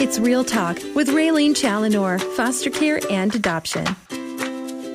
It's Real Talk with Raylene Challenor, foster care and adoption.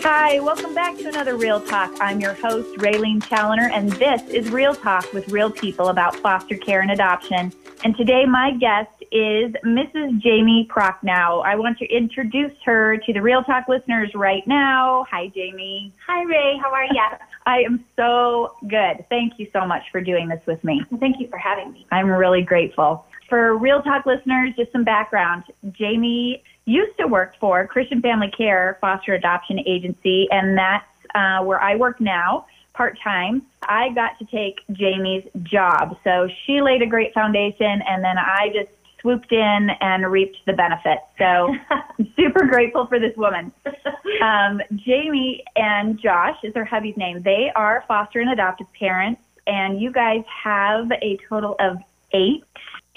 Hi, welcome back to another Real Talk. I'm your host, Raylene Challoner, and this is Real Talk with real people about foster care and adoption. And today, my guest is Mrs. Jamie Procknow. I want to introduce her to the Real Talk listeners right now. Hi, Jamie. Hi, Ray. How are you? I am so good. Thank you so much for doing this with me. Thank you for having me. I'm really grateful. For Real Talk listeners, just some background. Jamie used to work for Christian Family Care Foster Adoption Agency, and that's uh, where I work now part time. I got to take Jamie's job. So she laid a great foundation, and then I just swooped in and reaped the benefits. So super grateful for this woman. Um, Jamie and Josh is her hubby's name. They are foster and adoptive parents, and you guys have a total of eight.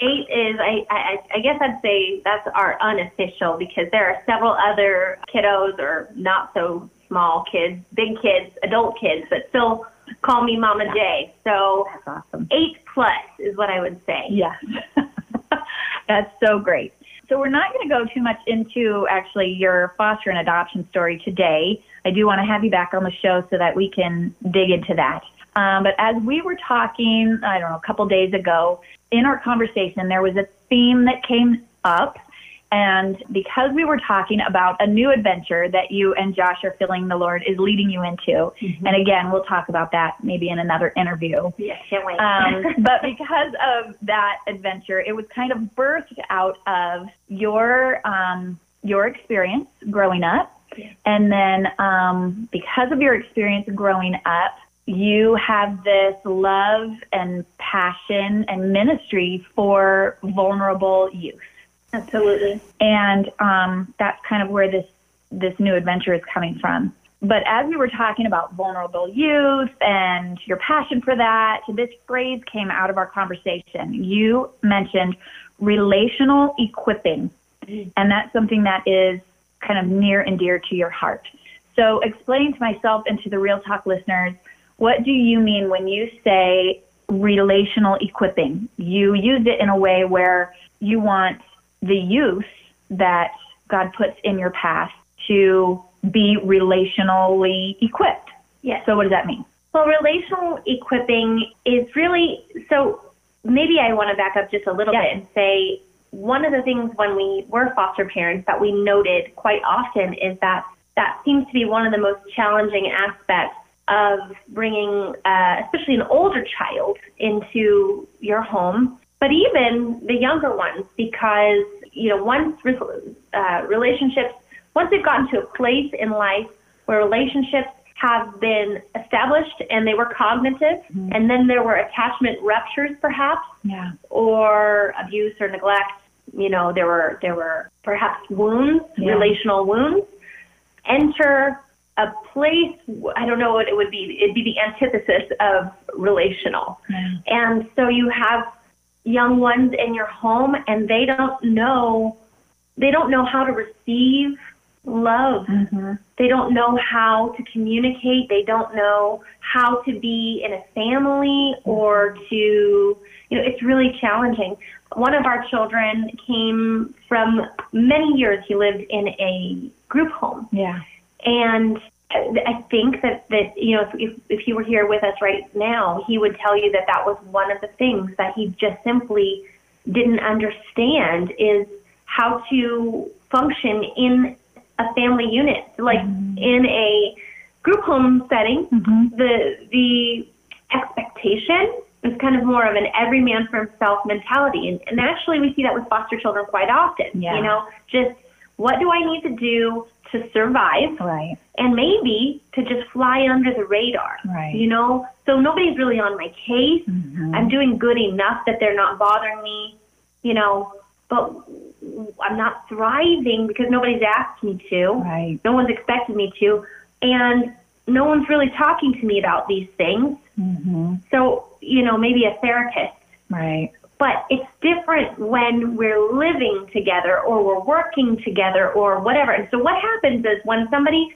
Eight is, I, I, I guess I'd say that's our unofficial because there are several other kiddos or not so small kids, big kids, adult kids that still call me Mama J. So That's awesome. eight plus is what I would say. Yes. That's so great. So we're not going to go too much into actually your foster and adoption story today. I do want to have you back on the show so that we can dig into that. Um, but as we were talking, I don't know, a couple days ago, in our conversation, there was a theme that came up. And because we were talking about a new adventure that you and Josh are feeling the Lord is leading you into, and again, we'll talk about that maybe in another interview. Yes, can't wait. Um, but because of that adventure, it was kind of birthed out of your um, your experience growing up, Yeah. and then um, because of your experience growing up, you have this love and passion and ministry for vulnerable youth, Absolutely. and um, that's kind of where this this new adventure is coming from. But as we were talking about vulnerable youth and your passion for that, this phrase came out of our conversation. You mentioned relational equipping, and that's something that is kind of near and dear to your heart. So, explain to myself and to the Real Talk listeners, what do you mean when you say relational equipping? You use it in a way where you want the youth that God puts in your path to be relationally equipped. Yes. So, what does that mean? Well, relational equipping is really so. Maybe I want to back up just a little Yeah. bit and say one of the things when we were foster parents that we noted quite often is that that seems to be one of the most challenging aspects of bringing, uh, especially an older child, into your home, but even the younger ones, because you know once uh, relationships, once they've gotten to a place in life where relationships have been established and they were cognitive, and then there were attachment ruptures, perhaps, Yeah. or abuse or neglect. You know, there were there were perhaps wounds, Yeah. relational wounds. Enter a place. I don't know what it would be. It'd be the antithesis of relational. Yeah. And so you have young ones in your home, and they don't know they don't know how to receive love. Mm-hmm. They don't know how to communicate. They don't know how to be in a family or to, you know, it's really challenging. One of our children came from many years, he lived in a group home. Yeah. And I think that, that you know, if, if he were here with us right now, he would tell you that that was one of the things that he just simply didn't understand is how to function in a family unit, like in a group home setting. Mm-hmm. The the expectation is kind of more of an every man for himself mentality, and, and actually we see that with foster children quite often. Yeah. You know, just what do I need to do to survive? Right. and maybe to just fly under the radar. Right. You know, so nobody's really on my case. Mhm. I'm doing good enough that they're not bothering me, you know, but I'm not thriving because nobody's asked me to. Right. No one's expected me to. And no one's really talking to me about these things. Mm-hmm. So, you know, maybe a therapist. Right. But it's different when we're living together or we're working together or whatever. And so what happens is when somebody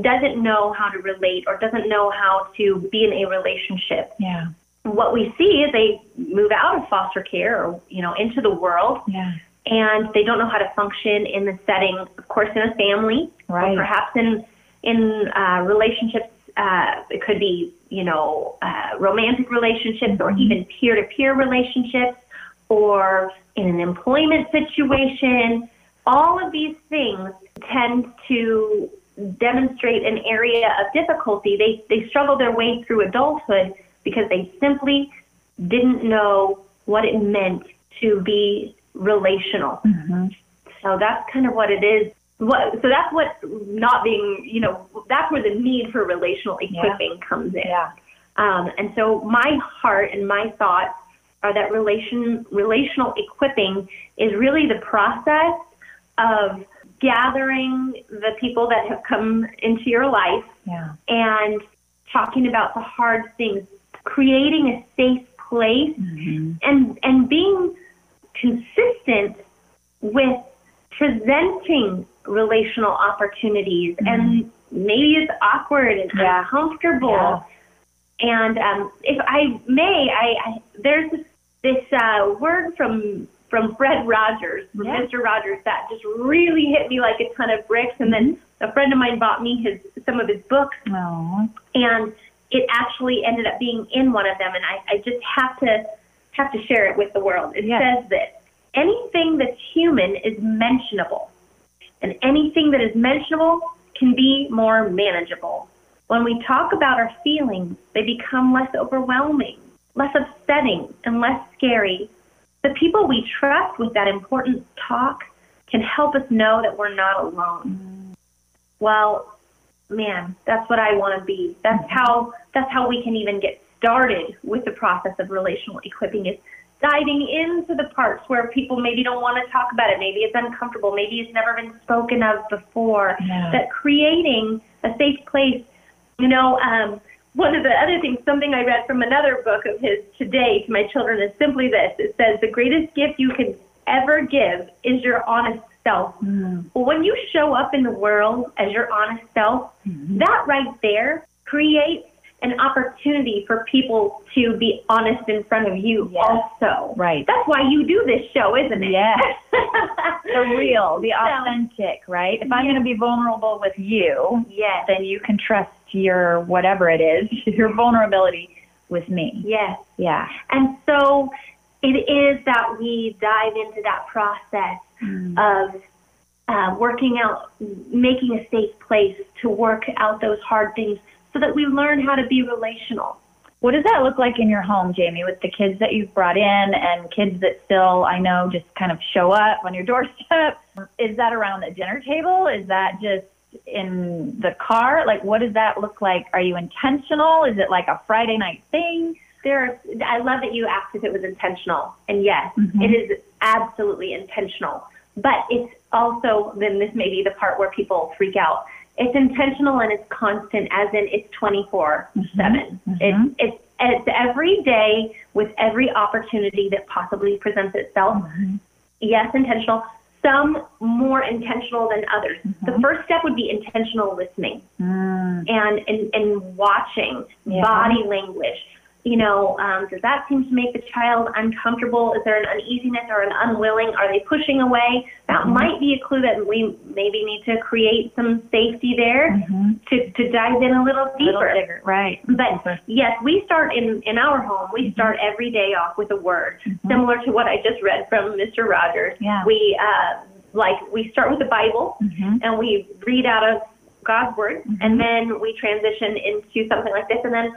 doesn't know how to relate or doesn't know how to be in a relationship, Yeah. what we see is they move out of foster care or, you know, into the world Yeah. and they don't know how to function in the setting, of course, in a family, Right. or perhaps in in uh, relationships. Uh, it could be, you know, uh, romantic relationships or even peer-to-peer relationships, or in an employment situation. All of these things tend to demonstrate an area of difficulty. They they struggle their way through adulthood because they simply didn't know what it meant to be relational. So that's kind of what it is. What, so that's what not being, you know, that's where the need for relational equipping comes in. Yeah. Um, and so my heart and my thoughts are that relation, relational equipping is really the process of gathering the people that have come into your life Yeah. and talking about the hard things, creating a safe place and and being consistent with presenting relational opportunities and maybe it's awkward and Yeah. uncomfortable Yeah. and um, if I may, I, I there's this, this uh, word from from Fred Rogers, from Yeah. Mr. Rogers, that just really hit me like a ton of bricks. And then a friend of mine bought me his some of his books, Oh. and it actually ended up being in one of them. And I, I just have to have to share it with the world. It Yes. says this: anything that's human is mentionable, and anything that is mentionable can be more manageable. When we talk about our feelings, they become less overwhelming, less upsetting, and less scary. The people we trust with that important talk can help us know that we're not alone. Well, man, that's what I want to be. That's how that's how we can even get started with the process of relational equipping is diving into the parts where people maybe don't want to talk about it. Maybe it's uncomfortable. Maybe it's never been spoken of before. Yeah. That creating a safe place. You know, um, one of the other things, something I read from another book of his today to my children is simply this. It says the greatest gift you can ever give is your honest self. Mm. Well, when you show up in the world as your honest self, mm-hmm. that right there creates an opportunity for people to be honest in front of you Yes. also. Right. That's why you do this show, isn't it? Yes. The real, the authentic, right? If I'm going to be vulnerable with you, yes. then you can trust your whatever it is, your vulnerability with me. Yes. Yeah. And so it is that we dive into that process of uh, working out, making a safe place to work out those hard things so that we learn how to be relational. What does that look like in your home, Jamie, with the kids that you've brought in and kids that still, I know, just kind of show up on your doorstep? Is that around the dinner table? Is that just in the car? Like, what does that look like? Are you intentional? Is it like a Friday night thing? There, are, I love that you asked if it was intentional, and yes, Mhm. it is absolutely intentional. But it's also then this may be the part where people freak out. It's intentional and it's constant, as in it's twenty four seven. It's it's it's every day with every opportunity that possibly presents itself. Mm-hmm. Yes, intentional. Some more intentional than others. Mm-hmm. The first step would be intentional listening Mm. and and, and watching Yeah. body language. You know, um, does that seem to make the child uncomfortable? Is there an uneasiness or an unwilling? Are they pushing away? That Mm-hmm. might be a clue that we maybe need to create some safety there Mhm. to, to dive in a little deeper. Little bigger, right. But yes, we start in, in our home, we start every day off with a word, similar to what I just read from Mr. Rogers. Yeah. We, uh, like, we start with the Bible Mhm. and we read out of God's Word, and then we transition into something like this, and then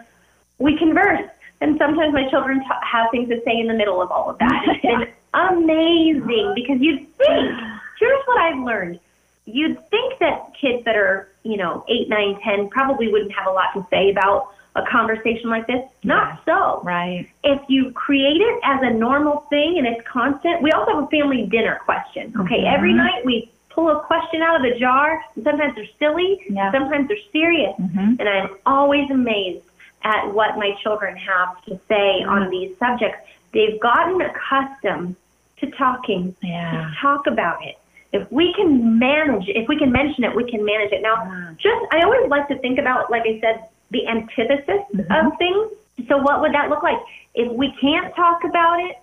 we converse. And sometimes my children t- have things to say in the middle of all of that. It's been amazing because you'd think, here's what I've learned. You'd think that kids that are, you know, eight, nine, ten probably wouldn't have a lot to say about a conversation like this. Not so Right. if you create it as a normal thing and it's constant, we also have a family dinner question. Okay, Mhm. every night we pull a question out of the jar. Sometimes they're silly, Yeah. sometimes they're serious, Mhm. and I'm always amazed at what my children have to say on these subjects. They've gotten accustomed to talking, Yeah. to talk about it. If we can manage, if we can mention it, we can manage it. Now, Mm. just I always like to think about, like I said, the antithesis Mhm. of things. So, what would that look like if we can't talk about it?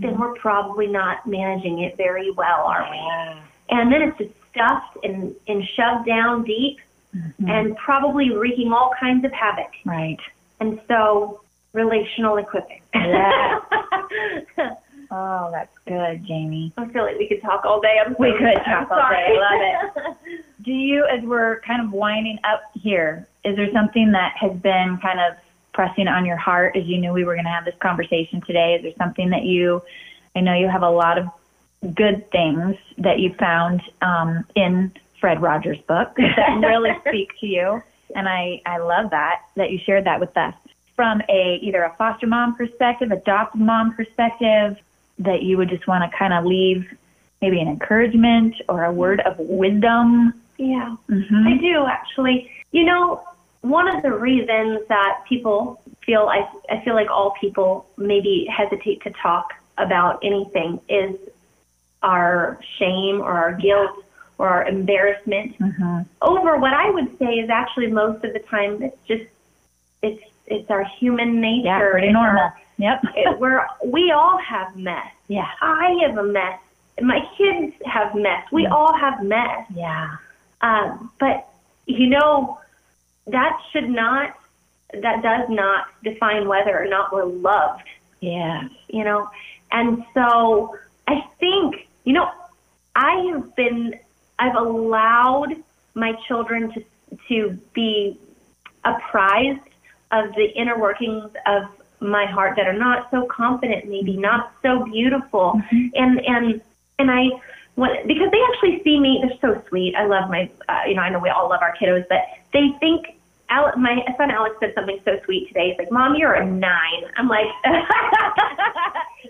then we're probably not managing it very well, are we? And then it's just stuffed and, and shoved down deep Mm-hmm. and probably wreaking all kinds of havoc. Right. And so, relational equipping. Yeah. Oh, that's good, Jamie. I feel like we could talk all day. I'm We so- could talk all day. I Love it. Do you, as we're kind of winding up here, is there something that has been kind of pressing on your heart as you knew we were going to have this conversation today? Is there something that you, I know you have a lot of good things that you found um, in Fred Rogers' book that really speak to you, and I I love that that you shared that with us from a either a foster mom perspective, adopted mom perspective, that you would just want to kind of leave maybe an encouragement or a word of wisdom. yeah. Mm-hmm. I do actually. You know, one of the reasons that people feel I I feel like all people maybe hesitate to talk about anything is our shame or our guilt or our embarrassment Mm-hmm. over what I would say is actually most of the time it's just it's it's our human nature. Yeah, pretty normal. our- Yep. it, we're we all have mess. Yeah. I have a mess. My kids have mess. We all have mess. Yeah. Um, but you know, that should not, that does not define whether or not we're loved. Yeah. You know, and so I think you know, I have been, I've allowed my children to to be apprised of the inner workings of my heart that are not so confident, maybe not so beautiful, and and and I when, because they actually see me. They're so sweet. I love my, uh, you know, I know we all love our kiddos, but they think. Ale my son Alex said something so sweet today. He's like, "Mom, you're a nine. I'm like,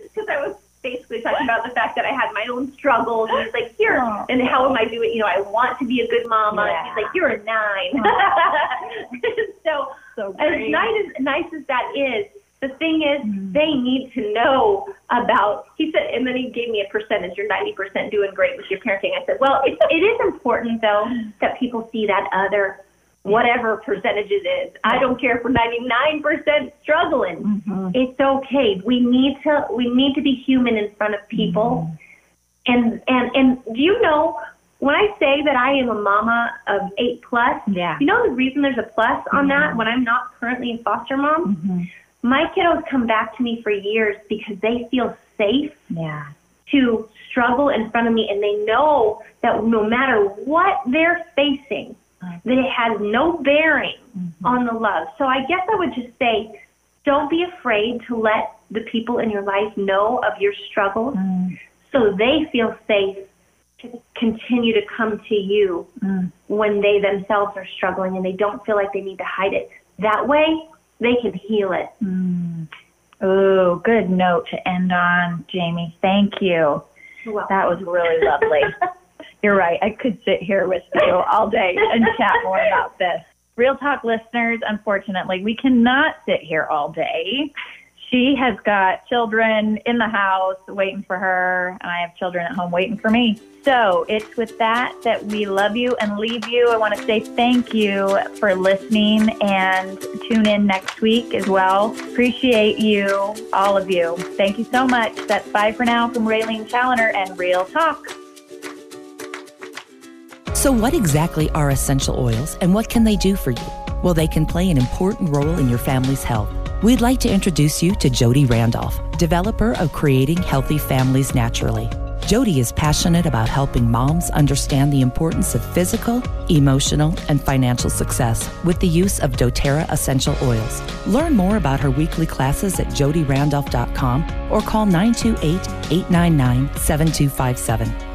because I was basically talking about the fact that I had my own struggles. And he's like, "Here, Aw. and how am I doing? You know, I want to be a good mama." Yeah. And he's like, "You're a nine. so So as nice as nice as that is, the thing is, Mm-hmm. they need to know about. He said, and then he gave me a percentage. You're 90% doing great with your parenting. I said, well, it, it is important though that people see that other whatever percentage it is. I don't care if we're 99% struggling. Mhm. It's okay. We need to we need to be human in front of people. And and and do you know when I say that I am a mama of eight plus? Yeah. You know the reason there's a plus on that when I'm not currently a foster mom? Mm-hmm. My kiddos come back to me for years because they feel safe Yeah. to struggle in front of me and they know that no matter what they're facing, that it has no bearing on the love. So I guess I would just say don't be afraid to let the people in your life know of your struggles Mm. so they feel safe to continue to come to you Mm. when they themselves are struggling and they don't feel like they need to hide it. That way, they can heal it. Mm. Ooh, good note to end on, Jamie. Thank you. That was really lovely. You're right. I could sit here with you all day and chat more about this. Real Talk listeners, unfortunately, we cannot sit here all day. She has got children in the house waiting for her, and I have children at home waiting for me. So it's with that that we love you and leave you. I want to say thank you for listening and tune in next week as well. Appreciate you, all of you. Thank you so much. That's bye for now from Raylene Challoner and Real Talk. So, what exactly are essential oils and what can they do for you? Well, they can play an important role in your family's health. We'd like to introduce you to Jody Randolph, developer of Creating Healthy Families Naturally. Jody is passionate about helping moms understand the importance of physical, emotional, and financial success with the use of doTERRA essential oils. Learn more about her weekly classes at jodyrandolph.com or call 928 899 7257.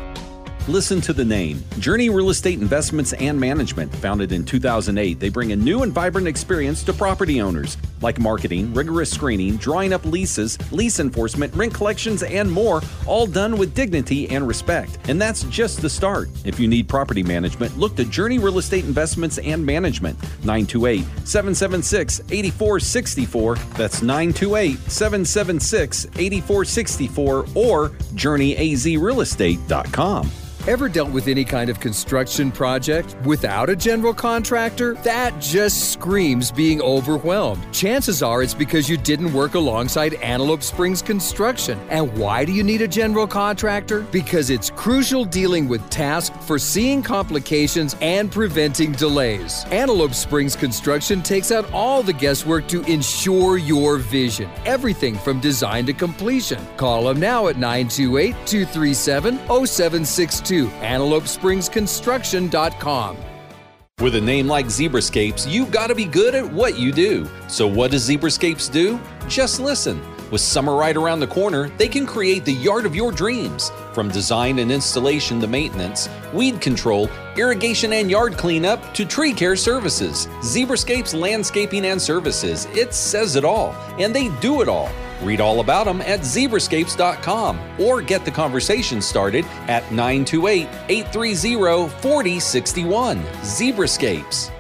Listen to the name Journey Real Estate Investments and Management. Founded in 2008, they bring a new and vibrant experience to property owners, like marketing, rigorous screening, drawing up leases, lease enforcement, rent collections, and more, all done with dignity and respect. And that's just the start. If you need property management, look to Journey Real Estate Investments and Management. 928 776 8464. That's 928 776 8464 or journeyazrealestate.com. Ever dealt with any kind of construction project without a general contractor? That just screams being overwhelmed. Chances are it's because you didn't work alongside Antelope Springs Construction. And why do you need a general contractor? Because it's crucial dealing with tasks, foreseeing complications, and preventing delays. Antelope Springs Construction takes out all the guesswork to ensure your vision. Everything from design to completion. Call them now at 928 237 0762 AntelopeSpringsConstruction.com. With a name like Zebrascapes, you've got to be good at what you do. So, what does Zebrascapes do? Just listen. With summer right around the corner, they can create the yard of your dreams. From design and installation to maintenance, weed control, irrigation and yard cleanup to tree care services. Zebrascapes Landscaping and Services. It says it all, and they do it all. Read all about them at zebrascapes.com or get the conversation started at 928 830 4061. Zebrascapes.